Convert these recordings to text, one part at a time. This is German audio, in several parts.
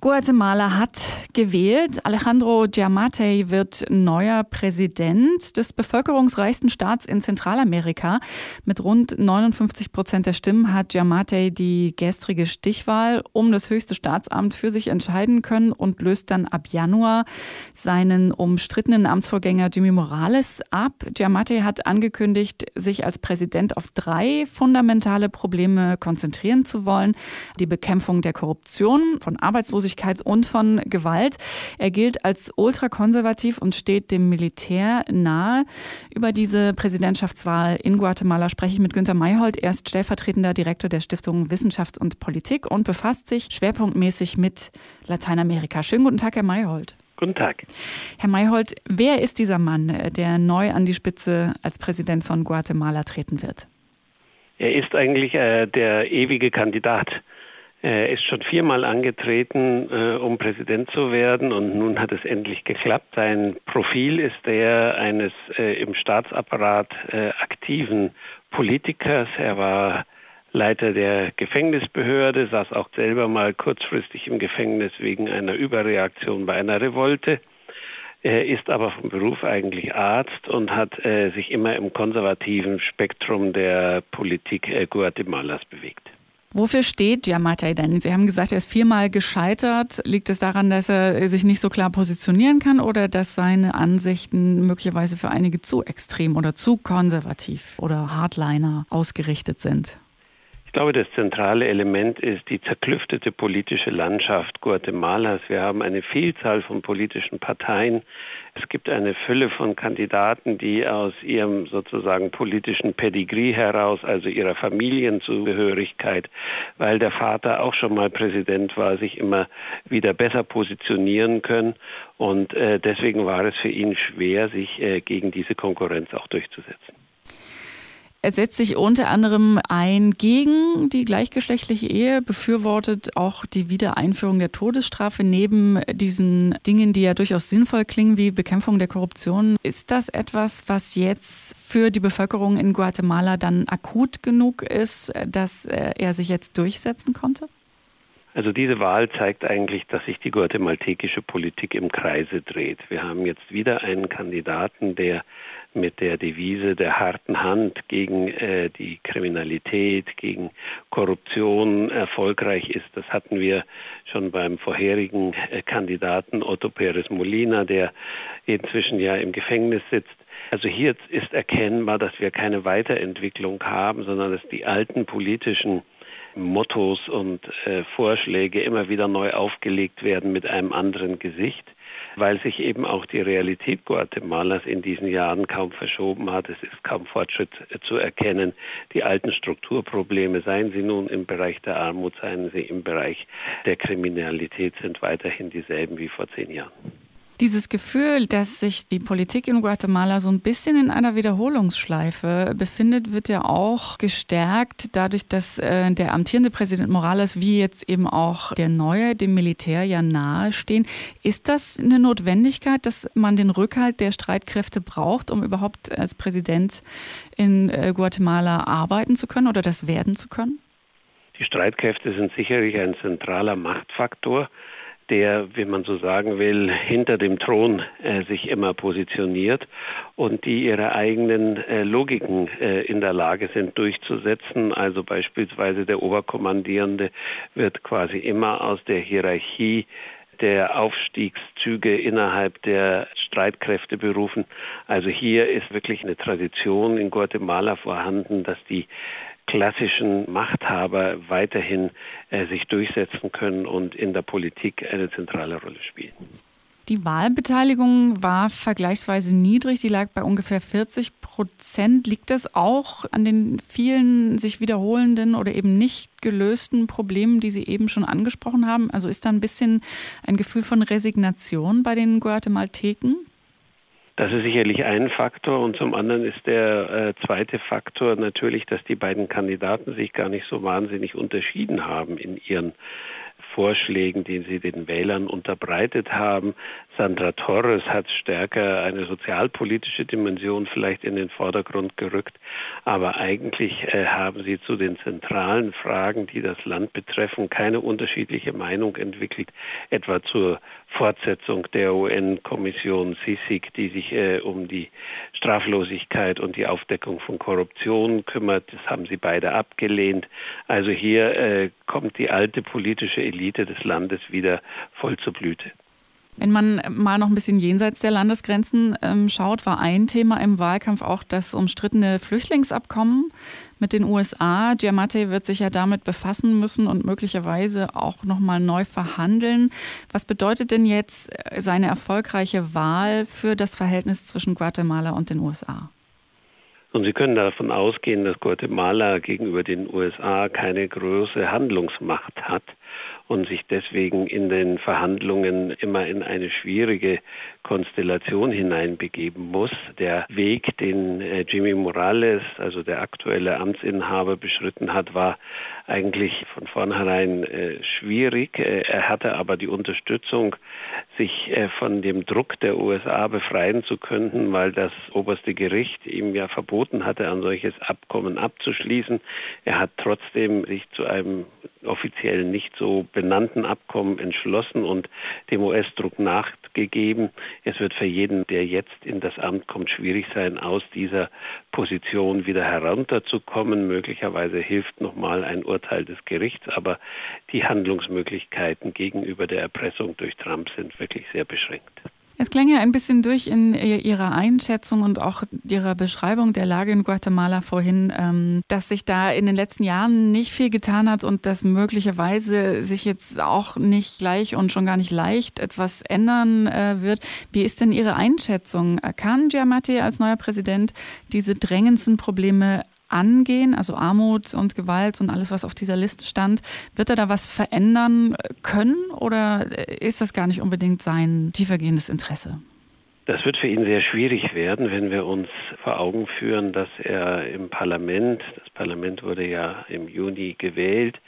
Guatemala hat gewählt. Alejandro Giammattei wird neuer Präsident des bevölkerungsreichsten Staats in Zentralamerika. Mit rund 59 Prozent der Stimmen hat Giammattei die gestrige Stichwahl um das höchste Staatsamt für sich entscheiden können und löst dann ab Januar seinen umstrittenen Amtsvorgänger Jimmy Morales ab. Giammattei hat angekündigt, sich als Präsident auf drei fundamentale Probleme konzentrieren zu wollen. Die Bekämpfung der Korruption, von Arbeitslosigkeit, Arbeitslosigkeit und von Gewalt. Er gilt als ultrakonservativ und steht dem Militär nahe. Über diese Präsidentschaftswahl in Guatemala spreche ich mit Günter Mayhold. Er ist stellvertretender Direktor der Stiftung Wissenschaft und Politik und befasst sich schwerpunktmäßig mit Lateinamerika. Schönen guten Tag, Herr Mayhold. Guten Tag. Herr Mayhold, wer ist dieser Mann, der neu an die Spitze als Präsident von Guatemala treten wird? Er ist eigentlich äh, der ewige Kandidat er ist schon viermal angetreten, äh, um Präsident zu werden und nun hat es endlich geklappt. Sein Profil ist der eines äh, im Staatsapparat äh, aktiven Politikers. Er war Leiter der Gefängnisbehörde, saß auch selber mal kurzfristig im Gefängnis wegen einer Überreaktion bei einer Revolte. Er ist aber vom Beruf eigentlich Arzt und hat äh, sich immer im konservativen Spektrum der Politik äh, Guatemalas bewegt. Wofür steht Giammattei denn? Sie haben gesagt, er ist viermal gescheitert. Liegt es daran, dass er sich nicht so klar positionieren kann oder dass seine Ansichten möglicherweise für einige zu extrem oder zu konservativ oder Hardliner ausgerichtet sind? Ich glaube, das zentrale Element ist die zerklüftete politische Landschaft Guatemalas. Wir haben eine Vielzahl von politischen Parteien. Es gibt eine Fülle von Kandidaten, die aus ihrem sozusagen politischen Pedigree heraus, also ihrer Familienzugehörigkeit, weil der Vater auch schon mal Präsident war, sich immer wieder besser positionieren können. Und äh, deswegen war es für ihn schwer, sich äh, gegen diese Konkurrenz auch durchzusetzen. Er setzt sich unter anderem ein gegen die gleichgeschlechtliche Ehe, befürwortet auch die Wiedereinführung der Todesstrafe neben diesen Dingen, die ja durchaus sinnvoll klingen, wie Bekämpfung der Korruption. Ist das etwas, was jetzt für die Bevölkerung in Guatemala dann akut genug ist, dass er sich jetzt durchsetzen konnte? Also diese Wahl zeigt eigentlich, dass sich die guatemaltekische Politik im Kreise dreht. Wir haben jetzt wieder einen Kandidaten, der mit der Devise der harten Hand gegen äh, die Kriminalität, gegen Korruption erfolgreich ist. Das hatten wir schon beim vorherigen äh, Kandidaten Otto Pérez Molina, der inzwischen ja im Gefängnis sitzt. Also hier ist erkennbar, dass wir keine Weiterentwicklung haben, sondern dass die alten politischen Mottos und äh, Vorschläge immer wieder neu aufgelegt werden mit einem anderen Gesicht weil sich eben auch die Realität Guatemalas in diesen Jahren kaum verschoben hat. Es ist kaum Fortschritt zu erkennen. Die alten Strukturprobleme, seien sie nun im Bereich der Armut, seien sie im Bereich der Kriminalität, sind weiterhin dieselben wie vor zehn Jahren. Dieses Gefühl, dass sich die Politik in Guatemala so ein bisschen in einer Wiederholungsschleife befindet, wird ja auch gestärkt dadurch, dass äh, der amtierende Präsident Morales wie jetzt eben auch der neue dem Militär ja nahestehen. Ist das eine Notwendigkeit, dass man den Rückhalt der Streitkräfte braucht, um überhaupt als Präsident in äh, Guatemala arbeiten zu können oder das werden zu können? Die Streitkräfte sind sicherlich ein zentraler Machtfaktor der, wie man so sagen will, hinter dem Thron äh, sich immer positioniert und die ihre eigenen äh, Logiken äh, in der Lage sind durchzusetzen. Also beispielsweise der Oberkommandierende wird quasi immer aus der Hierarchie der Aufstiegszüge innerhalb der Streitkräfte berufen. Also hier ist wirklich eine Tradition in Guatemala vorhanden, dass die klassischen Machthaber weiterhin äh, sich durchsetzen können und in der Politik eine zentrale Rolle spielen. Die Wahlbeteiligung war vergleichsweise niedrig, die lag bei ungefähr 40 Prozent. Liegt das auch an den vielen sich wiederholenden oder eben nicht gelösten Problemen, die Sie eben schon angesprochen haben? Also ist da ein bisschen ein Gefühl von Resignation bei den Guatemalteken? Das ist sicherlich ein Faktor. Und zum anderen ist der äh, zweite Faktor natürlich, dass die beiden Kandidaten sich gar nicht so wahnsinnig unterschieden haben in ihren Vorschlägen, die sie den Wählern unterbreitet haben, Sandra Torres hat stärker eine sozialpolitische Dimension vielleicht in den Vordergrund gerückt, aber eigentlich äh, haben sie zu den zentralen Fragen, die das Land betreffen, keine unterschiedliche Meinung entwickelt, etwa zur Fortsetzung der UN-Kommission CICIG, die sich äh, um die Straflosigkeit und die Aufdeckung von Korruption kümmert. Das haben sie beide abgelehnt. Also hier äh, kommt die alte politische Elite des Landes wieder voll zur Blüte. Wenn man mal noch ein bisschen jenseits der Landesgrenzen ähm, schaut, war ein Thema im Wahlkampf auch das umstrittene Flüchtlingsabkommen mit den USA. Giamatti wird sich ja damit befassen müssen und möglicherweise auch noch mal neu verhandeln. Was bedeutet denn jetzt seine erfolgreiche Wahl für das Verhältnis zwischen Guatemala und den USA? Und Sie können davon ausgehen, dass Guatemala gegenüber den USA keine große Handlungsmacht hat und sich deswegen in den Verhandlungen immer in eine schwierige Konstellation hineinbegeben muss. Der Weg, den äh, Jimmy Morales, also der aktuelle Amtsinhaber, beschritten hat, war eigentlich von vornherein äh, schwierig. Äh, er hatte aber die Unterstützung, sich äh, von dem Druck der USA befreien zu können, weil das oberste Gericht ihm ja verboten hatte, ein solches Abkommen abzuschließen. Er hat trotzdem sich zu einem offiziell nicht so benannten Abkommen entschlossen und dem US-Druck nachgegeben. Es wird für jeden, der jetzt in das Amt kommt, schwierig sein, aus dieser Position wieder herunterzukommen. Möglicherweise hilft nochmal ein Urteil des Gerichts, aber die Handlungsmöglichkeiten gegenüber der Erpressung durch Trump sind wirklich sehr beschränkt. Es klang ja ein bisschen durch in Ihrer Einschätzung und auch Ihrer Beschreibung der Lage in Guatemala vorhin, ähm, dass sich da in den letzten Jahren nicht viel getan hat und dass möglicherweise sich jetzt auch nicht gleich und schon gar nicht leicht etwas ändern äh, wird. Wie ist denn Ihre Einschätzung? Kann Giamatti als neuer Präsident diese drängendsten Probleme angehen, also Armut und Gewalt und alles, was auf dieser Liste stand. Wird er da was verändern können oder ist das gar nicht unbedingt sein tiefergehendes Interesse? Das wird für ihn sehr schwierig werden, wenn wir uns vor Augen führen, dass er im Parlament, das Parlament wurde ja im Juni gewählt,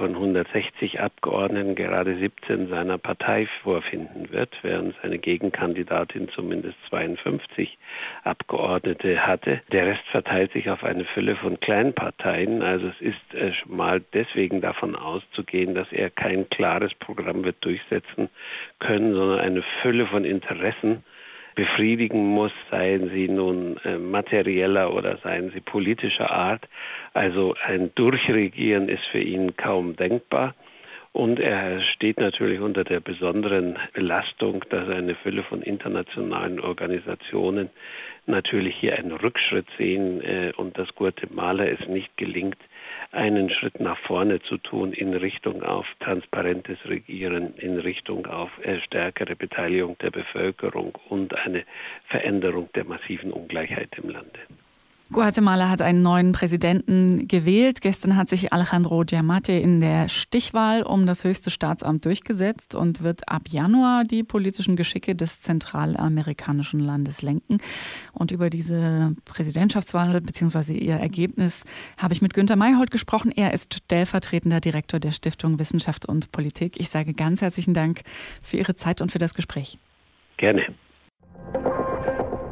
von 160 Abgeordneten gerade 17 seiner Partei vorfinden wird, während seine Gegenkandidatin zumindest 52 Abgeordnete hatte. Der Rest verteilt sich auf eine Fülle von Kleinparteien. Also es ist äh, mal deswegen davon auszugehen, dass er kein klares Programm wird durchsetzen können, sondern eine Fülle von Interessen befriedigen muss, seien sie nun äh, materieller oder seien sie politischer Art. Also ein Durchregieren ist für ihn kaum denkbar. Und er steht natürlich unter der besonderen Belastung, dass eine Fülle von internationalen Organisationen natürlich hier einen Rückschritt sehen äh, und dass Guatemala es nicht gelingt, einen Schritt nach vorne zu tun in Richtung auf transparentes Regieren, in Richtung auf äh, stärkere Beteiligung der Bevölkerung und eine Veränderung der massiven Ungleichheit im Lande. Guatemala hat einen neuen Präsidenten gewählt. Gestern hat sich Alejandro Giamatti in der Stichwahl um das höchste Staatsamt durchgesetzt und wird ab Januar die politischen Geschicke des zentralamerikanischen Landes lenken. Und über diese Präsidentschaftswahl bzw. ihr Ergebnis habe ich mit Günter Mayhold gesprochen. Er ist stellvertretender Direktor der Stiftung Wissenschaft und Politik. Ich sage ganz herzlichen Dank für Ihre Zeit und für das Gespräch. Gerne.